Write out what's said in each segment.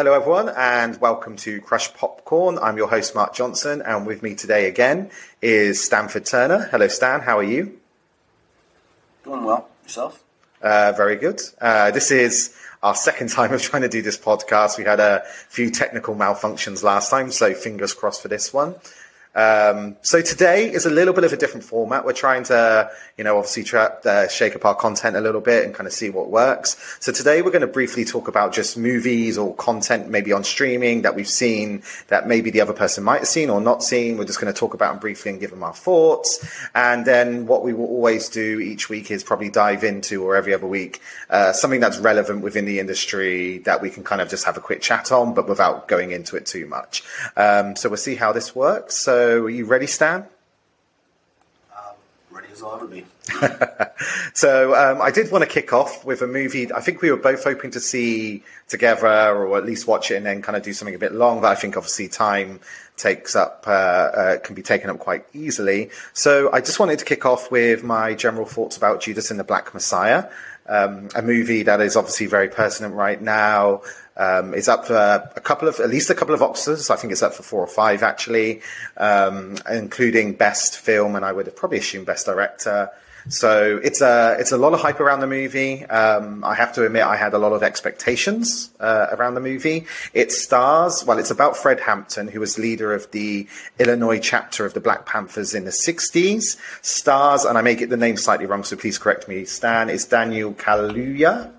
Hello, everyone, and welcome to Crush Popcorn. I'm your host, Mark Johnson, and with me today again is Stanford Turner. Hello, Stan. How are you? Doing well. Yourself? Uh, very good. Uh, this is our second time of trying to do this podcast. We had a few technical malfunctions last time, so fingers crossed for this one. Um, so today is a little bit of a different format. We're trying to, you know, obviously uh, shake up our content a little bit and kind of see what works. So today we're going to briefly talk about just movies or content maybe on streaming that we've seen that maybe the other person might have seen or not seen. We're just going to talk about them briefly and give them our thoughts. And then what we will always do each week is probably dive into or every other week uh, something that's relevant within the industry that we can kind of just have a quick chat on, but without going into it too much. Um, so we'll see how this works. So so, are you ready, Stan? Um, ready as I'll ever be. so, um, I did want to kick off with a movie. I think we were both hoping to see together, or at least watch it, and then kind of do something a bit long. But I think obviously time takes up uh, uh, can be taken up quite easily. So, I just wanted to kick off with my general thoughts about Judas and the Black Messiah. Um, a movie that is obviously very pertinent right now. Um, it's up for a couple of, at least a couple of Oscars. I think it's up for four or five actually, um, including best film, and I would have probably assume best director. So it's a it's a lot of hype around the movie. Um, I have to admit, I had a lot of expectations uh, around the movie. It stars well, it's about Fred Hampton, who was leader of the Illinois chapter of the Black Panthers in the '60s. Stars, and I may get the name slightly wrong, so please correct me. Stan is Daniel Kaluuya.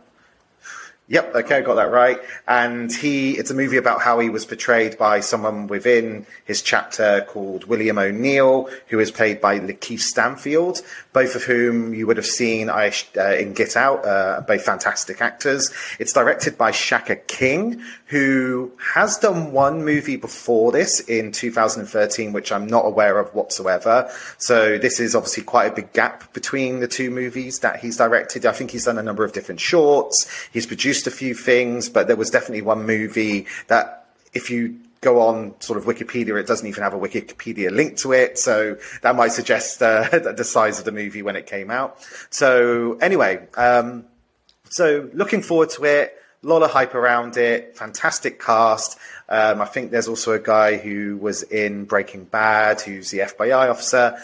Yep, okay, I got that right. And he, it's a movie about how he was portrayed by someone within his chapter called William O'Neill, who is played by Lakeith Stanfield, both of whom you would have seen uh, in Get Out, uh, both fantastic actors. It's directed by Shaka King, who has done one movie before this in 2013, which I'm not aware of whatsoever. So this is obviously quite a big gap between the two movies that he's directed. I think he's done a number of different shorts. He's produced a few things, but there was definitely one movie that if you go on sort of Wikipedia, it doesn't even have a Wikipedia link to it. So that might suggest uh, the size of the movie when it came out. So anyway, um, so looking forward to it. A lot of hype around it. Fantastic cast. Um, I think there's also a guy who was in Breaking Bad, who's the FBI officer.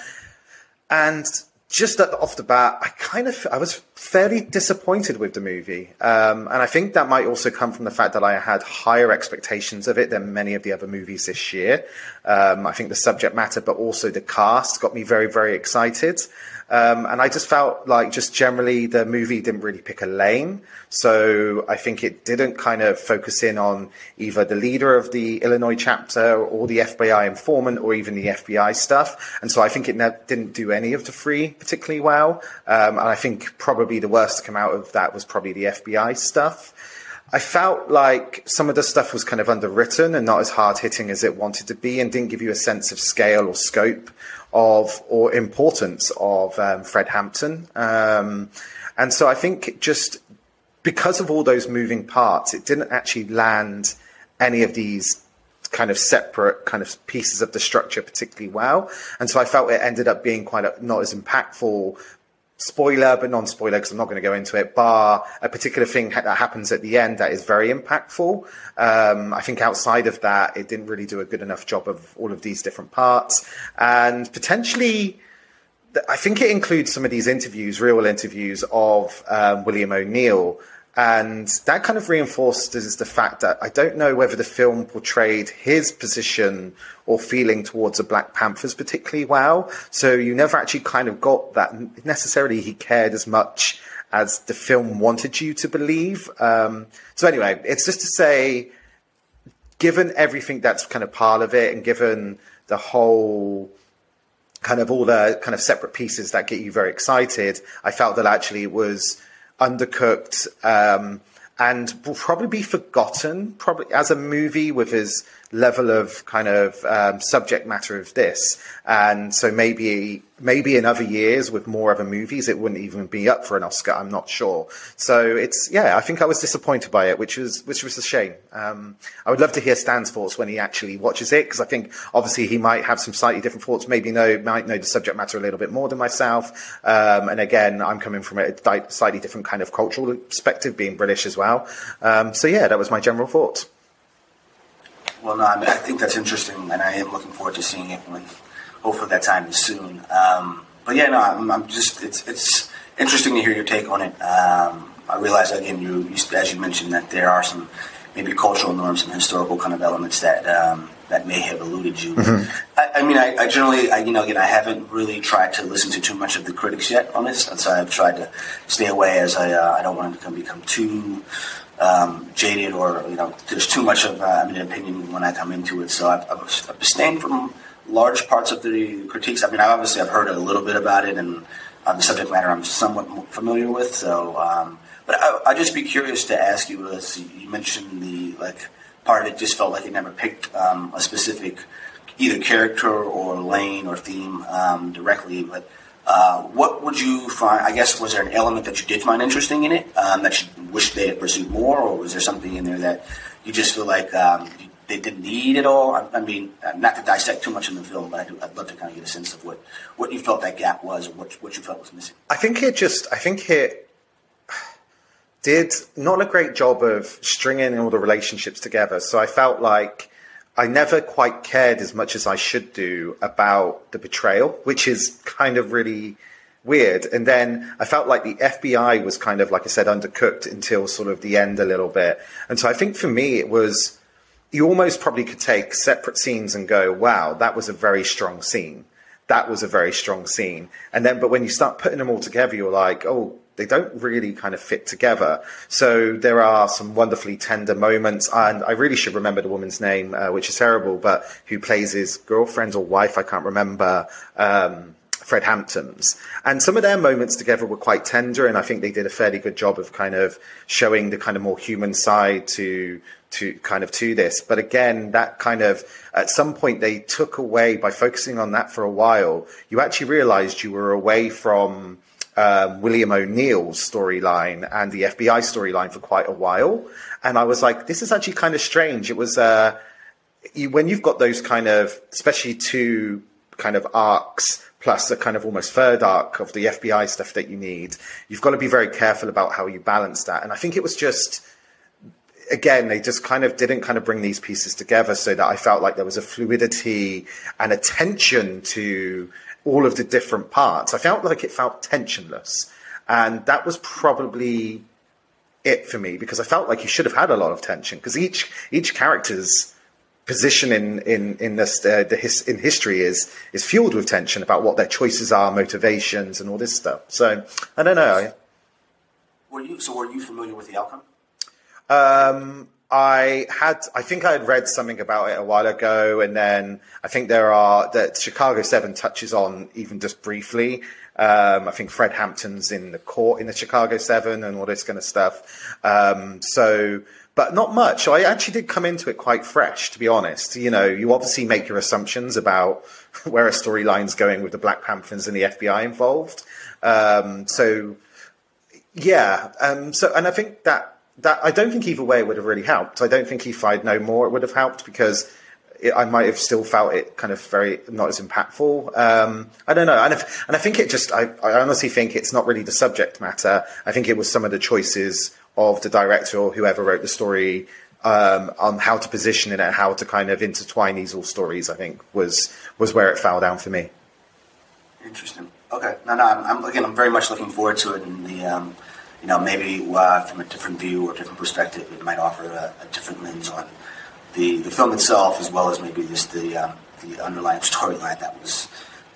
And just off the bat, I kind of I was fairly disappointed with the movie, um, and I think that might also come from the fact that I had higher expectations of it than many of the other movies this year. Um, I think the subject matter, but also the cast, got me very very excited. Um, and I just felt like just generally the movie didn't really pick a lane. So I think it didn't kind of focus in on either the leader of the Illinois chapter or the FBI informant or even the FBI stuff. And so I think it ne- didn't do any of the three particularly well. Um, and I think probably the worst to come out of that was probably the FBI stuff. I felt like some of the stuff was kind of underwritten and not as hard hitting as it wanted to be and didn't give you a sense of scale or scope of or importance of um, Fred Hampton. Um, and so I think just because of all those moving parts, it didn't actually land any of these kind of separate kind of pieces of the structure particularly well. And so I felt it ended up being quite a, not as impactful spoiler but non-spoiler because I'm not going to go into it. Bar a particular thing that happens at the end that is very impactful. Um, I think outside of that, it didn't really do a good enough job of all of these different parts, and potentially. I think it includes some of these interviews, real interviews of um, William O'Neill, and that kind of reinforces the fact that I don't know whether the film portrayed his position or feeling towards the Black Panthers particularly well. So you never actually kind of got that necessarily he cared as much as the film wanted you to believe. Um, so anyway, it's just to say, given everything that's kind of part of it and given the whole kind of all the kind of separate pieces that get you very excited, I felt that actually it was undercooked, um, and will probably be forgotten probably as a movie with his level of kind of um, subject matter of this. And so maybe maybe in other years with more other movies, it wouldn't even be up for an Oscar. I'm not sure. So it's yeah, I think I was disappointed by it, which was which was a shame. Um, I would love to hear Stan's thoughts when he actually watches it, because I think obviously he might have some slightly different thoughts. Maybe know might know the subject matter a little bit more than myself. Um, and again, I'm coming from a slightly different kind of cultural perspective, being British as well. Um, so yeah, that was my general thoughts. Well, no, I mean, I think that's interesting, and I am looking forward to seeing it when, hopefully, that time is soon. Um, but yeah, no, I'm, I'm, just it's it's interesting to hear your take on it. Um, I realize again, you, you, as you mentioned, that there are some maybe cultural norms and historical kind of elements that um, that may have eluded you. Mm-hmm. I, I, mean, I, I generally, I, you know, again, I haven't really tried to listen to too much of the critics yet on this, and so I've tried to stay away as I uh, I don't want to become too um, jaded or you know there's too much of uh, an opinion when I come into it. So I've, I've abstained from large parts of the critiques. I mean, obviously I've heard a little bit about it and uh, the subject matter I'm somewhat familiar with. So, um, but I, would just be curious to ask you. As you mentioned the like part of it just felt like it never picked um, a specific either character or lane or theme um, directly, but. Uh, what would you find? I guess was there an element that you did find interesting in it um, that you wish they had pursued more, or was there something in there that you just feel like um, they didn't need it all? I, I, mean, uh, not to dissect too much in the film, but I would love to kind of get a sense of what, what you felt that gap was, or what what you felt was missing. I think it just, I think it did not a great job of stringing all the relationships together. So I felt like I never quite cared as much as I should do about the betrayal, which is kind of really weird. And then I felt like the FBI was kind of, like I said, undercooked until sort of the end a little bit. And so I think for me, it was, you almost probably could take separate scenes and go, wow, that was a very strong scene. That was a very strong scene. And then, but when you start putting them all together, you're like, oh, they don't really kind of fit together. So there are some wonderfully tender moments, and I really should remember the woman's name, uh, which is terrible, but who plays his girlfriend or wife, I can't remember. Um, Fred Hampton's. And some of their moments together were quite tender, and I think they did a fairly good job of kind of showing the kind of more human side to to kind of to this. But again, that kind of at some point they took away by focusing on that for a while. You actually realised you were away from um, William O'Neill's storyline and the FBI storyline for quite a while. And I was like, this is actually kind of strange. It was, uh, you, when you've got those kind of, especially two kind of arcs plus a kind of almost third arc of the FBI stuff that you need, you've got to be very careful about how you balance that. And I think it was just, again, they just kind of didn't kind of bring these pieces together so that I felt like there was a fluidity and attention to all of the different parts. I felt like it felt tensionless. And that was probably it for me because I felt like you should have had a lot of tension because each each character's position in in in this uh, the his, in history is is fueled with tension about what their choices are, motivations, and all this stuff. So I don't know. Were you so? Were you familiar with the outcome? Um, I had, I think I had read something about it a while ago, and then I think there are that Chicago Seven touches on even just briefly. Um, I think Fred Hampton's in the court in the Chicago Seven and all this kind of stuff. Um, so, but not much. So I actually did come into it quite fresh, to be honest. You know, you obviously make your assumptions about where a storyline's going with the Black Panthers and the FBI involved. Um, so, yeah. Um, so, and I think that that I don't think either way would have really helped. I don't think if I'd known more, it would have helped because it, I might have still felt it kind of very not as impactful. Um, I don't know, and if, and I think it just I, I honestly think it's not really the subject matter. I think it was some of the choices of the director or whoever wrote the story um, on how to position it and how to kind of intertwine these all stories. I think was was where it fell down for me. Interesting. Okay. No, no. I'm, I'm again. I'm very much looking forward to it, and the um, you know, maybe uh, from a different view or different perspective, it might offer a, a, different lens on the, the film itself, as well as maybe just the um, the underlying storyline that was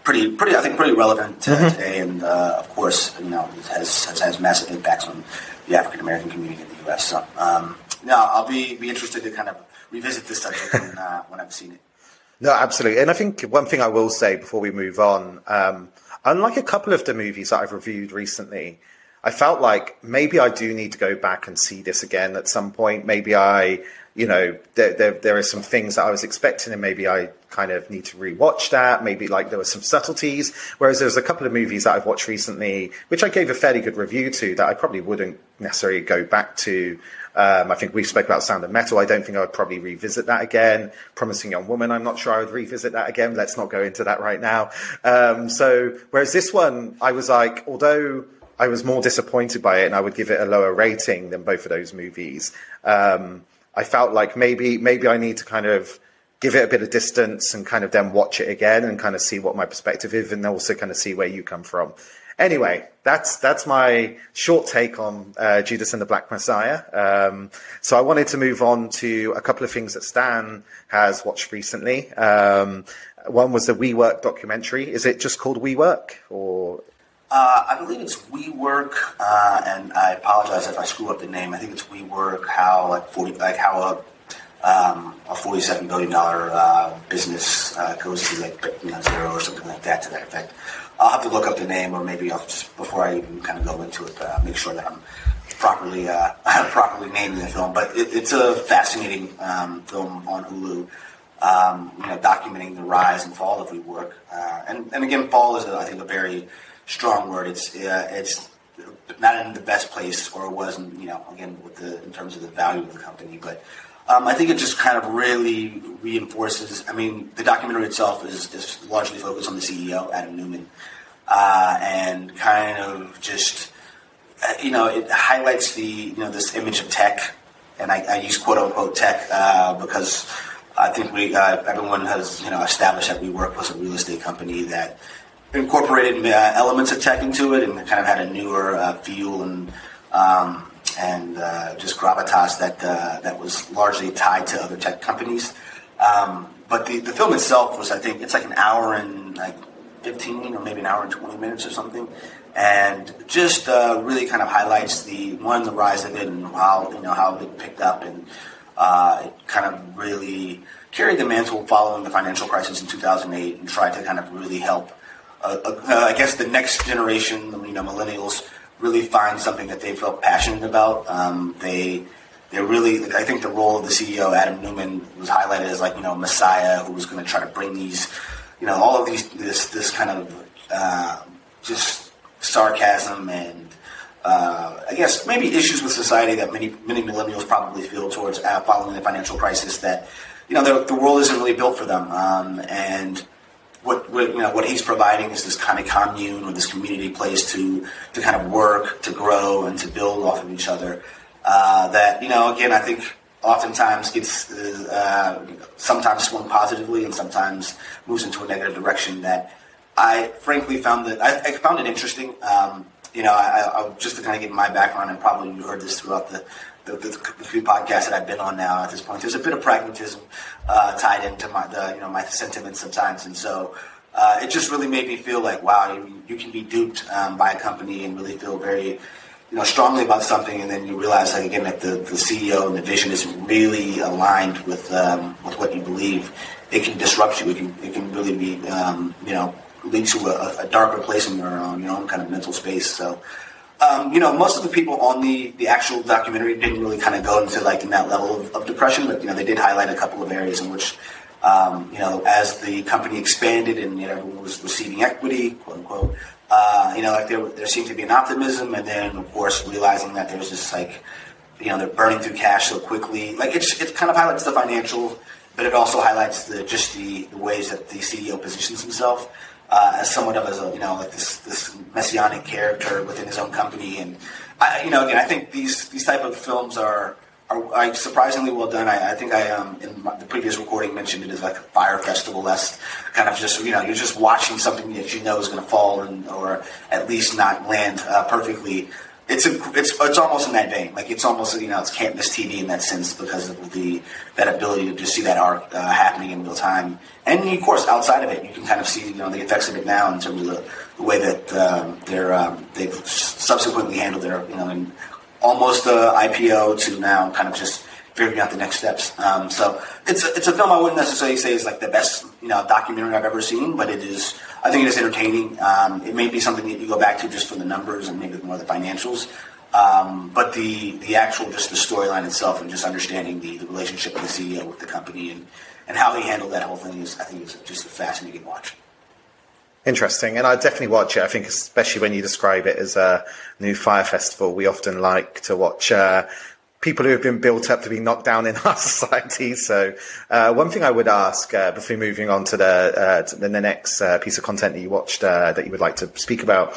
pretty pretty I think pretty relevant uh, mm-hmm. today, and uh, of course, you know, it has, has, has massive impacts on the African American community in the U.S. So, um, now I'll be be interested to kind of revisit this subject when, uh, when I've seen it. No, absolutely. And I think one thing I will say before we move on, um, unlike a couple of the movies that I've reviewed recently, I felt like maybe I do need to go back and see this again at some point. Maybe I, you know, there, there, there are some things that I was expecting and maybe I kind of need to rewatch that. Maybe like there were some subtleties. Whereas there's a couple of movies that I've watched recently, which I gave a fairly good review to that I probably wouldn't necessarily go back to. Um, I think we spoke about Sound of Metal. I don't think I would probably revisit that again. Promising Young Woman, I'm not sure I would revisit that again. Let's not go into that right now. Um, so, whereas this one, I was like, although I was more disappointed by it, and I would give it a lower rating than both of those movies. Um, I felt like maybe maybe I need to kind of give it a bit of distance and kind of then watch it again and kind of see what my perspective is and also kind of see where you come from. Anyway, that's that's my short take on uh, Judas and the Black Messiah. Um, so I wanted to move on to a couple of things that Stan has watched recently. Um, one was the WeWork documentary. Is it just called WeWork or? Uh, I believe it's WeWork, uh, and I apologize if I screw up the name. I think it's WeWork. How like forty, like how a, um, a forty-seven billion dollar uh, business uh, goes to like you know, zero or something like that to that effect. I'll have to look up the name, or maybe I'll just before I even kind of go into it, uh, make sure that I'm properly uh, properly naming the film. But it, it's a fascinating um, film on Hulu. Um, you know, documenting the rise and fall of WeWork, uh, and and again, fall is I think a very strong word. It's uh, it's not in the best place, or it wasn't. You know, again, with the in terms of the value of the company, but um, I think it just kind of really reinforces. I mean, the documentary itself is, is largely focused on the CEO, Adam Neumann, uh, and kind of just uh, you know it highlights the you know this image of tech, and I, I use quote unquote tech uh, because I think we uh, everyone has you know established that WeWork was a real estate company that incorporated uh, elements of tech into it and kind of had a newer uh, feel and. Um, and uh, just gravitas that uh, that was largely tied to other tech companies. Um, but the, the film itself was, I think, it's like an hour and like 15 or maybe an hour and 20 minutes or something, and just uh, really kind of highlights the one the rise of it and how you know how it picked up and uh, it kind of really carried the mantle following the financial crisis in 2008 and tried to kind of really help. Uh, uh, I guess the next generation, you know, millennials, really find something that they feel passionate about. Um, they they really, I think the role of the CEO, Adam Neumann was highlighted as like you know Messiah who was going to try to bring these, you know, all of these this this kind of uh, just sarcasm and. Uh, I guess maybe issues with society that many many millennials probably feel towards uh, following the financial crisis. That you know the, the world isn't really built for them, um, and what, what, you know what he's providing is this kind of commune or this community place to to kind of work, to grow, and to build off of each other. Uh, that you know, again, I think oftentimes gets uh, sometimes swung positively and sometimes moves into a negative direction. That I frankly found that I, I found it interesting. Um, you know, I, I, just to kind of give my background, and probably you heard this throughout the the, the, the, few podcasts that I've been on now at this point. There's a bit of pragmatism uh, tied into my the, you know my sentiments sometimes, and so uh, it just really made me feel like wow, you, you can be duped um, by a company and really feel very you know strongly about something, and then you realize like again that the, the CEO and the vision isn't really aligned with um, with what you believe. It can disrupt you. It can it can really be um, you know lead to a, a darker place in your own your own kind of mental space. So um, you know, most of the people on the, the actual documentary didn't really kind of go into like in that level of, of depression, but you know, they did highlight a couple of areas in which, um, you know, as the company expanded and you know everyone was receiving equity, quote unquote, uh, you know, like there there seemed to be an optimism, and then of course realizing that there's just like, you know, they're burning through cash so quickly. Like it's it kind of highlights the financial, but it also highlights the just the, the ways that the CEO positions himself uh, as somewhat of as a you know like this this messianic character within his own company, and I, you know again I think these these type of films are are, surprisingly well done. I, I think I um, in my, the previous recording mentioned it as like a Fyre Festival esque kind of just you know you're just watching something that you know is going to fall and or at least not land uh, perfectly it's a, it's it's almost in that vein. Like it's almost you know it's can't miss TV in that sense because of the that ability to just see that arc uh, happening in real time. And of course, outside of it, you can kind of see you know the effects of it now in terms of the, the way that um, they're um, they've subsequently handled their you know almost uh, IPO to now kind of just figuring out the next steps. Um, so it's a, it's a film I wouldn't necessarily say is like the best you know documentary I've ever seen, but it is I think it is entertaining. Um, it may be something that you go back to just for the numbers and maybe more the financials. Um, but the the actual just the storyline itself and just understanding the, the relationship of the CEO with the company and, and how he handled that whole thing is I think is just a fascinating watch. Interesting, and I definitely watch it. I think, especially when you describe it as a new Fyre Festival, we often like to watch uh, people who have been built up to be knocked down in our society. So, uh, one thing I would ask uh, before moving on to the uh, to the next uh, piece of content that you watched uh, that you would like to speak about,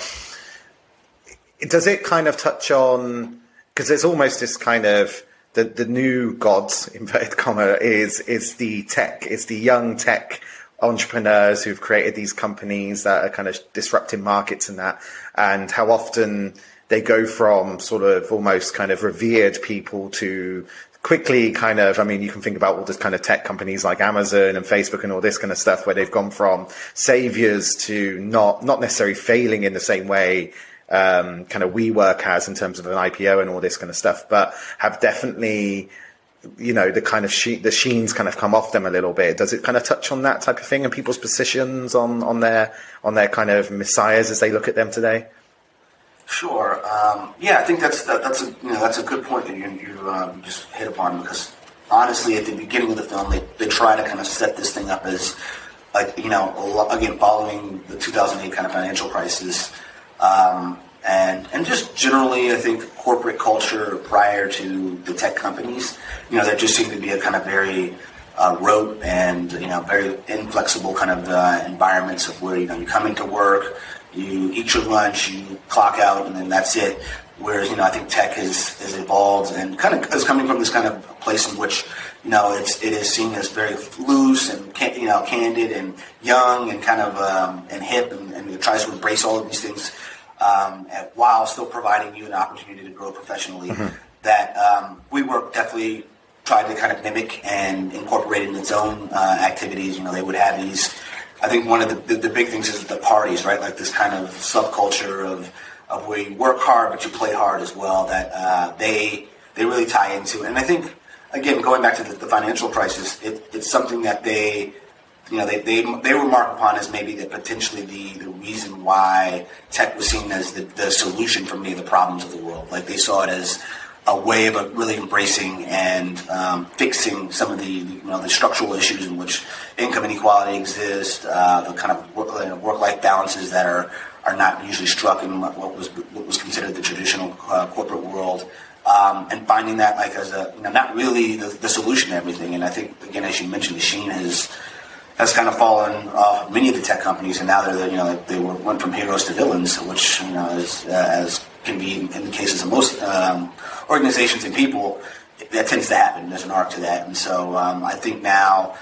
does it kind of touch on because there's almost this kind of the the new gods inverted comma is is the tech, is the young tech entrepreneurs who've created these companies that are kind of disrupting markets and that, and how often they go from sort of almost kind of revered people to quickly kind of, I mean, you can think about all this kind of tech companies like Amazon and Facebook and all this kind of stuff where they've gone from saviors to not, not necessarily failing in the same way um, kind of WeWork has in terms of an IPO and all this kind of stuff, but have definitely, you know, the kind of she- the sheens kind of come off them a little bit. Does it kind of touch on that type of thing and people's positions on, on their on their kind of messiahs as they look at them today? Sure. Um, yeah, I think that's that, that's a you know that's a good point that you you um, just hit upon because honestly, at the beginning of the film, they, they try to kind of set this thing up as like you know again following the 2008 kind of financial crisis. Um, and and just generally, I think corporate culture prior to the tech companies, you know, there just seemed to be a kind of very uh, rote and you know very inflexible kind of uh, environments of where you know you come into work, you eat your lunch, you clock out, and then that's it. Whereas you know I think tech has, has evolved and kind of is coming from this kind of place in which you know it's it is seen as very loose and you know candid and young and kind of um, and hip and, and it tries to embrace all of these things um, while still providing you an opportunity to grow professionally. Mm-hmm. That um, WeWork definitely tried to kind of mimic and incorporate in its own uh, activities. You know, they would have these. I think one of the, the, the, big things is the parties, right? Like this kind of subculture of, of where you work hard but you play hard as well. That uh, they they really tie into, and I think again going back to the, the financial crisis, it, it's something that they you know, they, they, they upon as maybe the potentially the, the reason why tech was seen as the, the solution for many of the problems of the world. Like they saw it as a way of really embracing and um, fixing some of the you know the structural issues in which income inequality exists, uh, the kind of work, work-life balances that are are not usually struck in what was what was considered the traditional uh, corporate world. Um, and finding that like as a you know not really the, the solution to everything. And I think again, as you mentioned, Sheen has has kind of fallen off many of the tech companies, and now they're you know they were, went from heroes to villains, which you know is, uh, as can be in the cases of most um, organizations and people, that tends to happen. There's an arc to that, and so um, I think now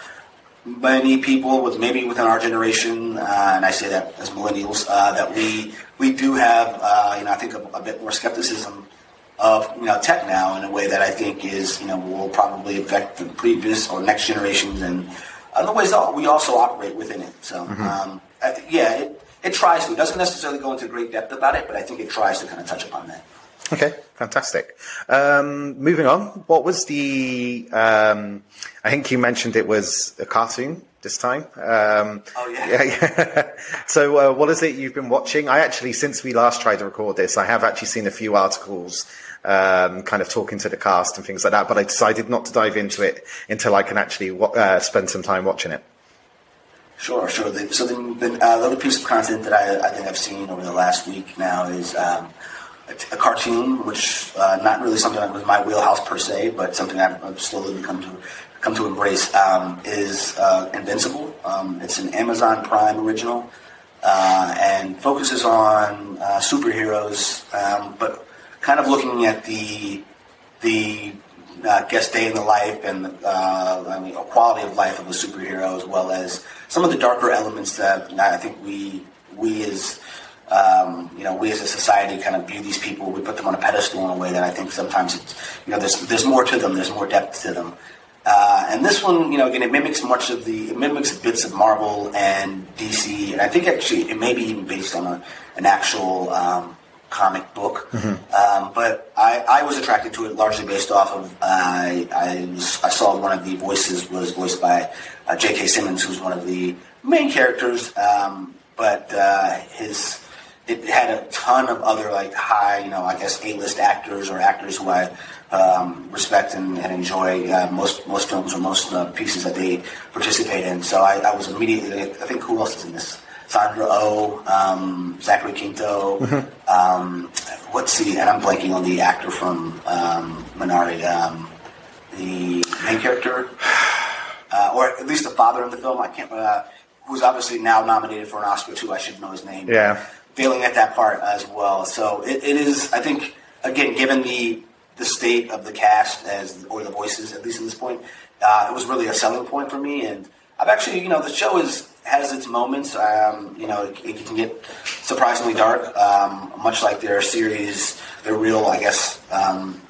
many people with maybe within our generation, uh, and I say that as millennials, uh, that we we do have uh, you know I think a, a, bit more skepticism of you know tech now in a way that I think is you know will probably affect the previous or next generations and Otherwise, we also operate within it. So, mm-hmm. um, th- yeah, it, it tries to. It doesn't necessarily go into great depth about it, but I think it tries to kind of touch upon that. Okay, fantastic. Um, moving on, what was the? Um, I think you mentioned it was a cartoon this time. Um, oh yeah. yeah, yeah. so, uh, what is it you've been watching? I actually, since we last tried to record this, I have actually seen a few articles um, kind of talking to the cast and things like that. But I decided not to dive into it until I can actually uh, spend some time watching it. Sure, sure. So the, the, uh, the, other piece of content that I, I, think I've seen over the last week now is um, a, a, cartoon, which uh, not really something that was my wheelhouse per se, but something I've, I've slowly become to come to embrace. Um, is uh, Invincible. Um, it's an Amazon Prime original. Uh, and focuses on uh, superheroes, um, but kind of looking at the the uh, guest day in the life and uh, I mean, quality of life of a superhero, as well as some of the darker elements that I think we we as um, you know we as a society kind of view these people. We put them on a pedestal in a way that I think sometimes it's, you know there's there's more to them. There's more depth to them. Uh, and this one, you know, again, it mimics much of the, it mimics bits of Marvel and DC, and I think actually it may be even based on a, an actual um, comic book. Mm-hmm. Um, but I, I, was attracted to it largely based off of I, I, was, I, saw one of the voices was voiced by uh, J.K. Simmons, who's one of the main characters. Um, but uh, his it had a ton of other like high, you know, I guess A-list actors or actors who I um, respect and, and enjoy uh, most most films or most uh, pieces that they participate in. So I, I was immediately I think who else is in this? Sandra Oh, um, Zachary Quinto. Mm-hmm. Um, let's see, and I'm blanking on the actor from um, Minari, um, the main character, uh, or at least the father in the film. I can't. Uh, who's obviously now nominated for an Oscar too. I should know his name. Yeah, failing at that part as well. So it, it is. I think again, given the the state of the cast as or the voices at least at this point, uh, it was really a selling point for me. And I've actually, you know, the show is has its moments. Um, you know, it, it, can get surprisingly dark, um, much like their series, their real, I guess, um,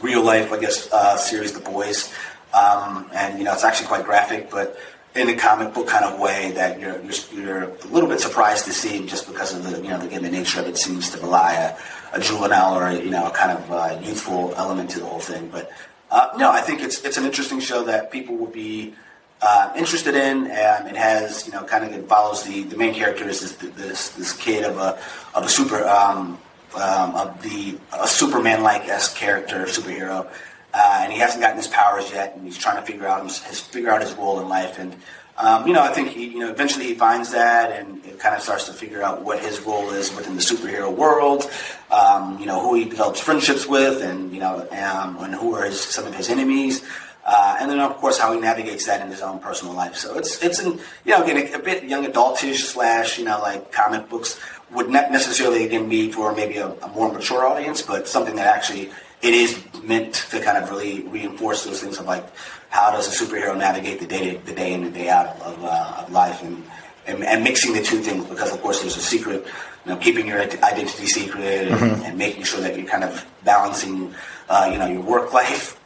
real life, I guess, uh, series, The Boys. Um, and you know, it's actually quite graphic, but in a comic book kind of way that you're, you're, you're a little bit surprised to see just because of the you know again the nature of it seems to belie a, a juvenile or a, you know a kind of uh, youthful element to the whole thing. But uh, no, I think it's it's an interesting show that people will be uh, interested in. and it has you know kind of it follows the, the main character is this, this this kid of a of a super um, um, of the a Superman like s character superhero uh, and he hasn't gotten his powers yet, and he's trying to figure out his, his figure out his role in life. And um, you know, I think he, you know, eventually he finds that, and it kind of starts to figure out what his role is within the superhero world. Um, you know, who he develops friendships with, and you know, um, and who are his, some of his enemies. Uh, and then, of course, how he navigates that in his own personal life. So it's it's an, you know again a, a bit young adultish slash you know like comic books would not necessarily again be for maybe a, a more mature audience, but something that actually it is meant to kind of really reinforce those things of like how does a superhero navigate the day the day in and day out of, uh, of life and, and, and mixing the two things because of course there's a secret you know keeping your identity secret and, mm-hmm. and making sure that you're kind of balancing uh, you know your work life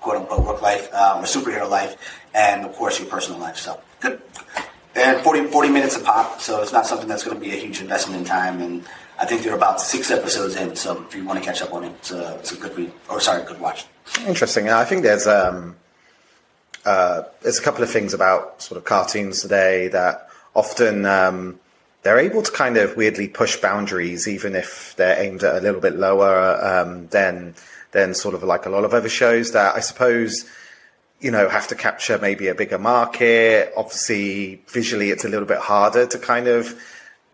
quote unquote work life um, or superhero life and of course your personal life so good and 40, 40 minutes a pop so it's not something that's going to be a huge investment in time and I think they're about six episodes in, so if you want to catch up on it, it's a, it's a good read. Or sorry, good watch. Interesting. I think there's um, uh, there's a couple of things about sort of cartoons today that often um, they're able to kind of weirdly push boundaries, even if they're aimed at a little bit lower um, than than sort of like a lot of other shows that I suppose you know have to capture maybe a bigger market. Obviously, visually, it's a little bit harder to kind of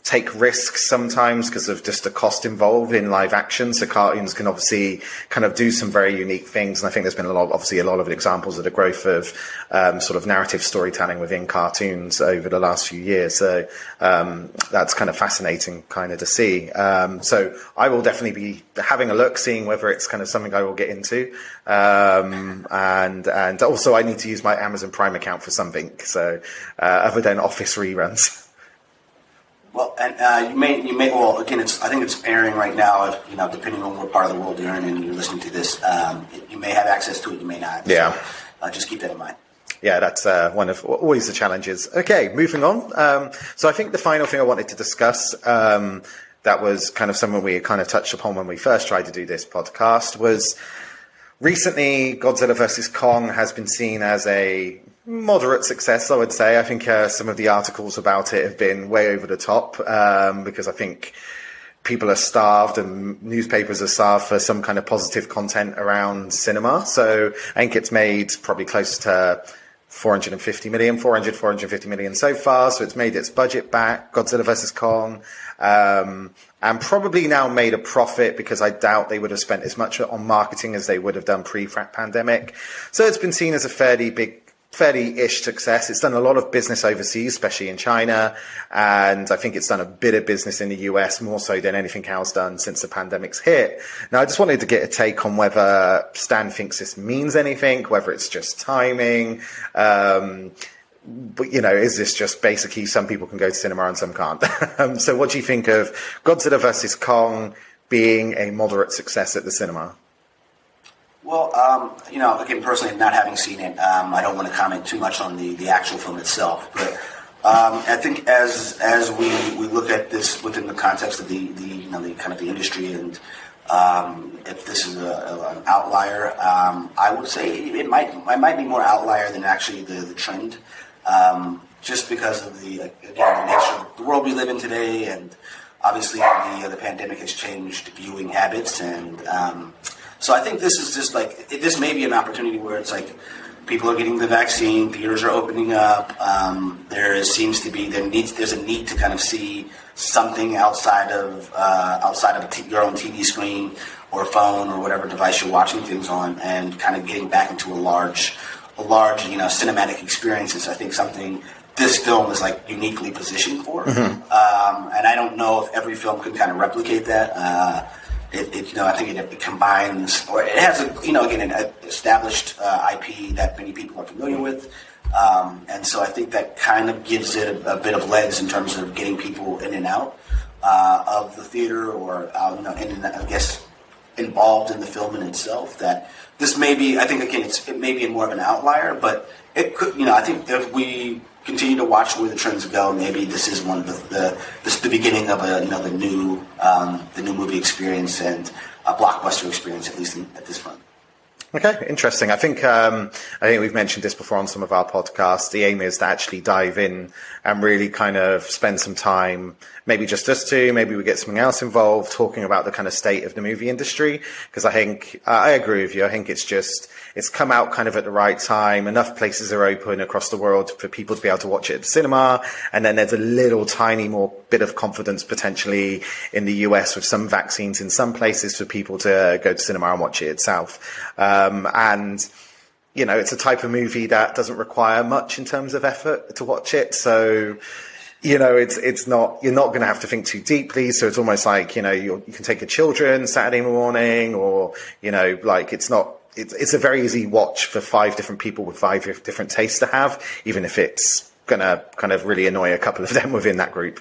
take risks sometimes because of just the cost involved in live action. So cartoons can obviously kind of do some very unique things. And I think there's been a lot, obviously a lot of examples of the growth of um, sort of narrative storytelling within cartoons over the last few years. So um, that's kind of fascinating kind of to see. Um, so I will definitely be having a look, seeing whether it's kind of something I will get into. Um, and, and also I need to use my Amazon Prime account for something. So uh, other than office reruns. Well, and uh, you may you may well again. It's I think it's airing right now. If, you know, depending on what part of the world you're in and you're listening to this, um, you may have access to it. You may not. Yeah. So, uh, just keep that in mind. Yeah, that's uh, one of always the challenges. Okay, moving on. Um, so I think the final thing I wanted to discuss um, that was kind of something we kind of touched upon when we first tried to do this podcast was recently Godzilla vs Kong has been seen as a moderate success, I would say. I think uh, some of the articles about it have been way over the top um, because I think people are starved and newspapers are starved for some kind of positive content around cinema. So I think it's made probably close to 450 million, 400, 450 million so far. So it's made its budget back. Godzilla vs. Kong. Um, and probably now made a profit because I doubt they would have spent as much on marketing as they would have done pre-pandemic. So it's been seen as a fairly big fairly ish success. It's done a lot of business overseas, especially in China, and I think it's done a bit of business in the US more so than anything else done since the pandemic's hit. Now, I just wanted to get a take on whether Stan thinks this means anything, whether it's just timing. Um, but you know, is this just basically some people can go to cinema and some can't? um, so, what do you think of Godzilla versus Kong being a moderate success at the cinema? Well, um, you know, again, personally, not having seen it, um, I don't want to comment too much on the, the actual film itself. But um, I think as as we, we look at this within the context of the, the you know the kind of the industry and um, if this is a, a, an outlier, um, I would say it might it might be more outlier than actually the, the trend, um, just because of the again the nature of the world we live in today, and obviously the the pandemic has changed viewing habits and so I think this is just like this may be an opportunity where it's like people are getting the vaccine, theaters are opening up. Um, there seems to be there needs there's a need to kind of see something outside of uh, outside of t- your own TV screen or phone or whatever device you're watching things on, and kind of getting back into a large a large you know cinematic experiences. I think something this film is like uniquely positioned for, mm-hmm. um, and I don't know if every film can kind of replicate that. Uh, it, it, you know, I think it, it, combines, or it has, a, you know, again, an established uh, IP that many people are familiar with. Um, and so I think that kind of gives it a, a, bit of legs in terms of getting people in and out uh, of the theater or, uh, you know, in, I guess, involved in the film in itself. That this may be, I think, again, it may be more of an outlier, but it could, you know, I think if we continue to watch where the trends go. Maybe this is one of the the, the, beginning of a you know the new um, the new movie experience and a blockbuster experience at least in, at this point. Okay, interesting. I think um, I think we've mentioned this before on some of our podcasts. The aim is to actually dive in and really kind of spend some time, maybe just us two, maybe we get something else involved, talking about the kind of state of the movie industry. Because I think uh, I agree with you. I think it's just it's come out kind of at the right time. Enough places are open across the world for people to be able to watch it at the cinema. And then there's a little tiny more bit of confidence potentially in the US with some vaccines in some places for people to go to cinema and watch it itself. Um, Um, and, you know, it's a type of movie that doesn't require much in terms of effort to watch it. So, you know, it's it's not you're not going to have to think too deeply. So it's almost like you know you can take your children Saturday morning, or you know, like it's not it's, it's a very easy watch for five different people with five different tastes to have, even if it's going to kind of really annoy a couple of them within that group.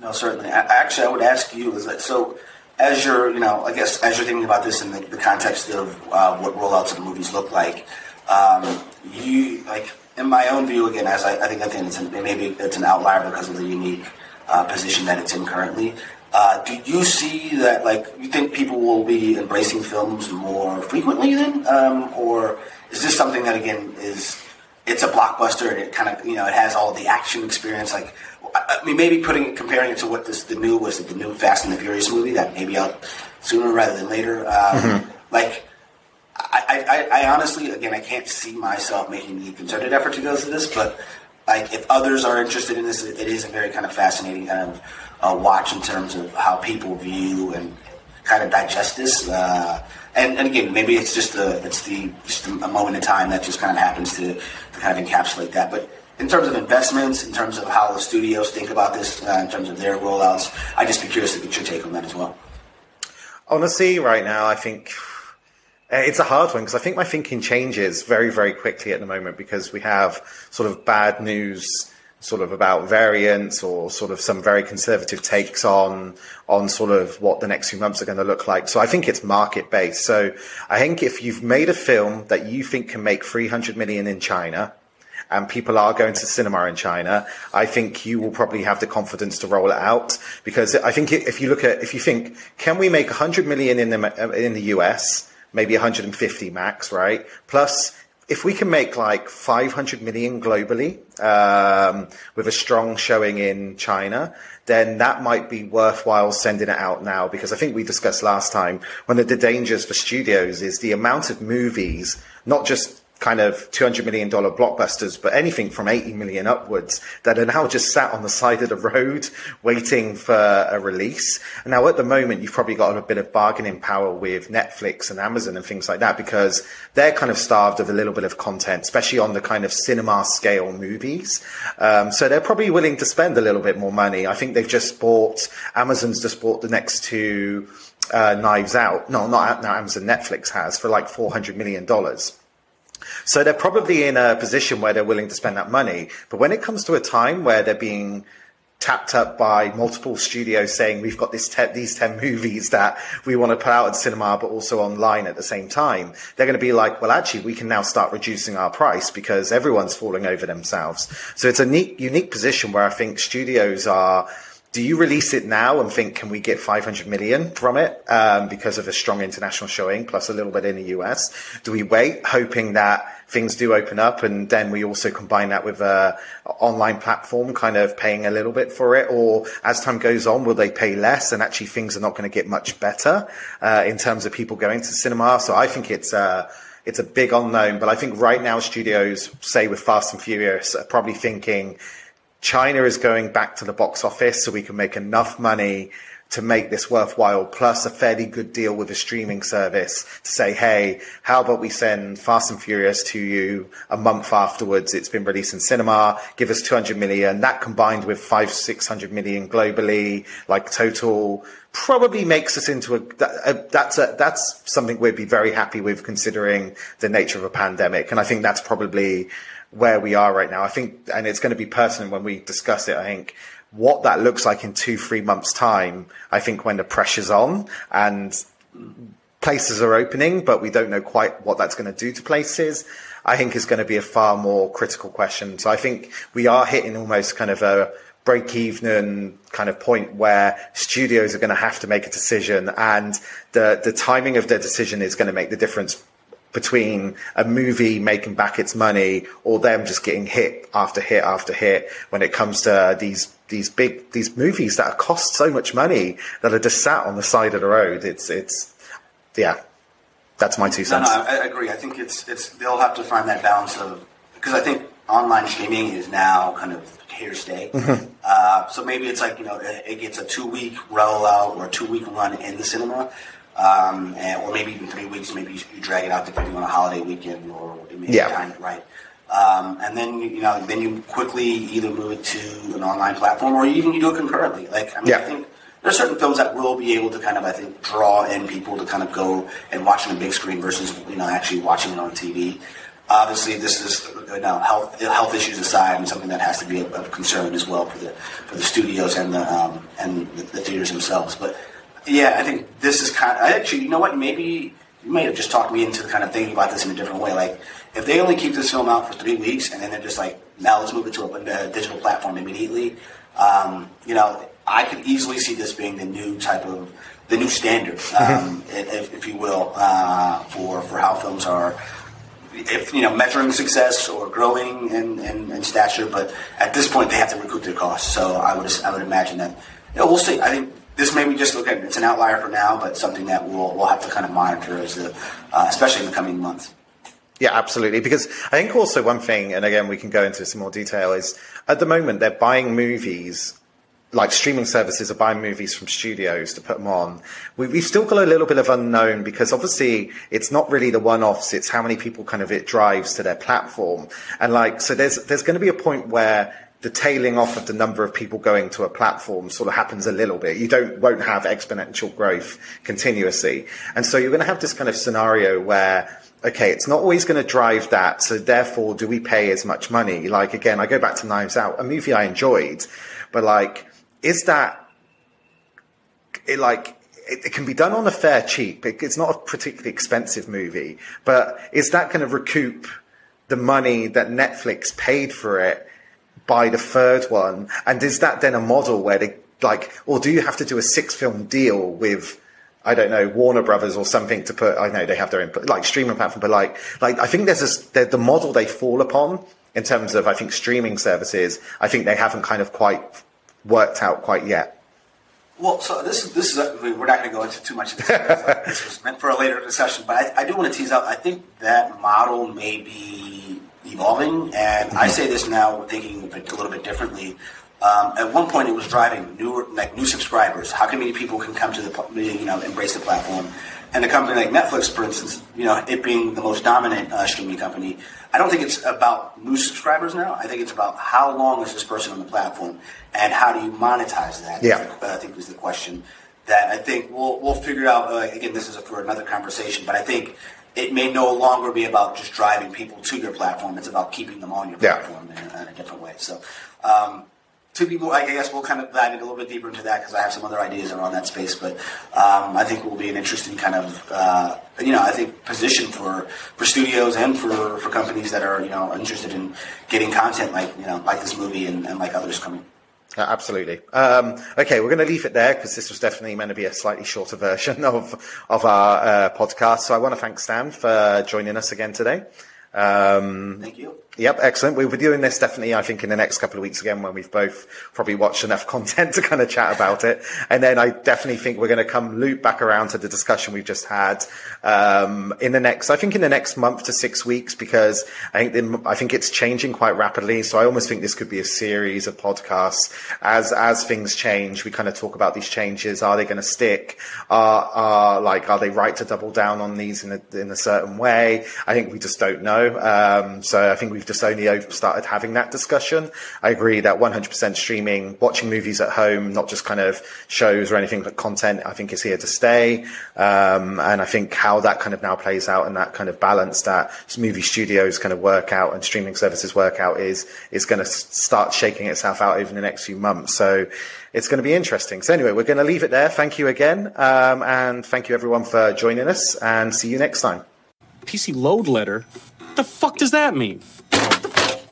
No, certainly. Actually, I would ask you is that so as you're, you know, I guess as you're thinking about this in the, the context of uh, what rollouts of movies look like, um, you like in my own view again, as I, I think I think it's an, maybe it's an outlier because of the unique uh, position that it's in currently. Uh, do you see that, like, you think people will be embracing films more frequently then? Um, or is this something that, again, is, it's a blockbuster and it kind of, you know, it has all the action experience? Like, I mean, maybe putting, comparing it to what this, the new was, the new Fast and the Furious movie that maybe out sooner rather than later. Um, mm-hmm. Like, I, I, I honestly, again, I can't see myself making the concerted effort to go through this, but like if others are interested in this, it is a very kind of fascinating kind of uh, watch in terms of how people view and kind of digest this. Uh, and, and again, maybe it's just a it's the just a moment in time that just kind of happens to, to kind of encapsulate that. But in terms of investments, in terms of how the studios think about this, uh, in terms of their rollouts, I'd just be curious to get your take on that as well. Honestly, right now, I think uh, it's a hard one because I think my thinking changes very, very quickly at the moment because we have sort of bad news sort of about variants or sort of some very conservative takes on on sort of what the next few months are going to look like. So I think it's market based. So I think if you've made a film that you think can make 300 million in China and people are going to cinema in China, I think you will probably have the confidence to roll it out because I think if you look at if you think can we make 100 million in the in the US maybe 150 max, right? Plus, if we can make like 500 million globally um, with a strong showing in China, then that might be worthwhile sending it out now because I think we discussed last time one of the dangers for studios is the amount of movies, not just kind of $200 million blockbusters, but anything from 80 million upwards that are now just sat on the side of the road waiting for a release. Now at the moment, you've probably got a bit of bargaining power with Netflix and Amazon and things like that because they're kind of starved of a little bit of content, especially on the kind of cinema scale movies. Um, so they're probably willing to spend a little bit more money. I think they've just bought, Amazon's just bought the next two uh, Knives Out. No, not now Amazon, Netflix has for like $400 million. So they're probably in a position where they're willing to spend that money. But when it comes to a time where they're being tapped up by multiple studios saying we've got te- these 10 movies that we want to put out at cinema but also online at the same time they're going to be like well actually we can now start reducing our price because everyone's falling over themselves so it's a neat unique position where i think studios are do you release it now and think, can we get 500 million from it um, because of a strong international showing plus a little bit in the US? Do we wait, hoping that things do open up and then we also combine that with a online platform kind of paying a little bit for it? Or as time goes on, will they pay less and actually things are not going to get much better uh, in terms of people going to cinema? So I think it's uh, it's a big unknown, but I think right now studios, say with Fast and Furious, are probably thinking, China is going back to the box office so we can make enough money to make this worthwhile, plus a fairly good deal with a streaming service to say, hey, how about we send Fast and Furious to you a month afterwards? It's been released in cinema. Give us 200 million. That combined with five, 600 million globally, like total, probably makes us into a, a uh, that's a, that's something we'd be very happy with considering the nature of a pandemic. And I think that's probably where we are right now. I think, and it's going to be pertinent when we discuss it. I think what that looks like in two, three months' time, I think when the pressure's on and places are opening, but we don't know quite what that's going to do to places, I think is going to be a far more critical question. So I think we are hitting almost kind of a break even kind of point where studios are going to have to make a decision and the, the timing of their decision is going to make the difference between a movie making back its money or them just getting hit after hit after hit when it comes to these these big these movies that cost so much money that are just sat on the side of the road. It's it's yeah, that's my two cents. No, no, I agree. I think it's it's they'll have to find that balance of because I think online streaming is now kind of here to stay. Mm-hmm. Uh, so maybe it's like you know it gets a two week rollout or a two week run in the cinema um, and, or maybe even three weeks. Maybe you, you, drag it out depending on a holiday weekend or maybe yeah. time it right. Um, and then you know, then you quickly either move it to an online platform or even you do it concurrently. Like I mean, yeah. I think there are certain films that will be able to kind of I think draw in people to kind of go and watch on a big screen versus you know actually watching it on TV. Obviously, this is you know health health issues aside, and something that has to be of concern as well for the for the studios and the um, and the, the theaters themselves. But yeah, I think this is kind of, I actually, you know what, maybe you may have just talked me into the kind of thinking about this in a different way. Like, if they only keep this film out for three weeks and then they're just like, now let's move it to a, a digital platform immediately, um, you know, I could easily see this being the new type of, the new standard, um, if, if, you will, uh, for, for how films are, if you know measuring success or growing in, in, in, stature, but at this point they have to recoup their costs. So I would I would imagine that you know, we'll see. I think this may be just okay. It's an outlier for now, but something that we'll we'll have to kind of monitor as the, uh, especially in the coming months. Yeah, absolutely. Because I think also one thing, and again we can go into some more detail, is at the moment they're buying movies. Like streaming services are buying movies from studios to put them on. We, have still got a little bit of unknown because obviously it's not really the one-offs; it's how many people kind of it drives to their platform. And like, so there's there's going to be a point where the tailing off of the number of people going to a platform sort of happens a little bit. You don't won't have exponential growth continuously, and so you're going to have this kind of scenario where okay, it's not always going to drive that. So therefore, do we pay as much money? Like again, I go back to Knives Out, a movie I enjoyed, but like, is that it, like it, can be done on a fair cheap. It, it's not a particularly expensive movie, but is that going to recoup the money that Netflix paid for it? By the third one? And is that then a model where they like, or do you have to do a six film deal with, I don't know, Warner Brothers or something to put? I know they have their own like streaming platform, but like, like I think there's a, the model they fall upon in terms of I think streaming services. I think they haven't kind of quite worked out quite yet. Well, so this is this is a, we're not going to go into too much of this. this was meant for a later discussion, but I, I do want to tease out. I think that model may be evolving, and. I say this now thinking a little bit differently. Um, at one point, it was driving new like new subscribers. How many people can come to the you know embrace the platform? And a company like Netflix, for instance, you know, it being the most dominant uh, streaming company, I don't think it's about new subscribers now. I think it's about how long is this person on the platform, and how do you monetize that? Yeah, I think is the question that I think we'll we'll figure out. Uh, again, this is for another conversation, but I think it may no longer be about just driving people to your platform. It's about keeping them on your platform yeah. in, a, in, a, different way. So, um, to be more, I guess we'll kind of dive in a little bit deeper into that because I have some other ideas around that space. But um, I think it will be an interesting kind of, uh, you know, I think position for, for studios and for, for companies that are, you know, interested in getting content like, you know, like this movie and, and like others coming. Uh, absolutely. Um, okay, we're going to leave it there because this was definitely meant to be a slightly shorter version of of our uh, podcast. So I want to thank Stan for joining us again today. Um, Thank you. Yep, excellent. We'll be doing this definitely, I think, in the next couple of weeks again when we've both probably watched enough content to kind of chat about it. And then I definitely think we're going to come loop back around to the discussion we've just had um, in the next, I think, in the next month to six weeks because I think the, I think it's changing quite rapidly. So I almost think this could be a series of podcasts as as things change. We kind of talk about these changes. Are they going to stick? Are are like are they right to double down on these in a in a certain way? I think we just don't know. Um, so I think we've just only started having that discussion. I agree that 100% streaming, watching movies at home, not just kind of shows or anything but content, I think is here to stay. Um, and I think how that kind of now plays out and that kind of balance that movie studios kind of work out and streaming services work out is is going to start shaking itself out over the next few months. So it's going to be interesting. So anyway, we're going to leave it there. Thank you again, um, and thank you everyone for joining us, and see you next time. PC load letter? What the fuck does that mean?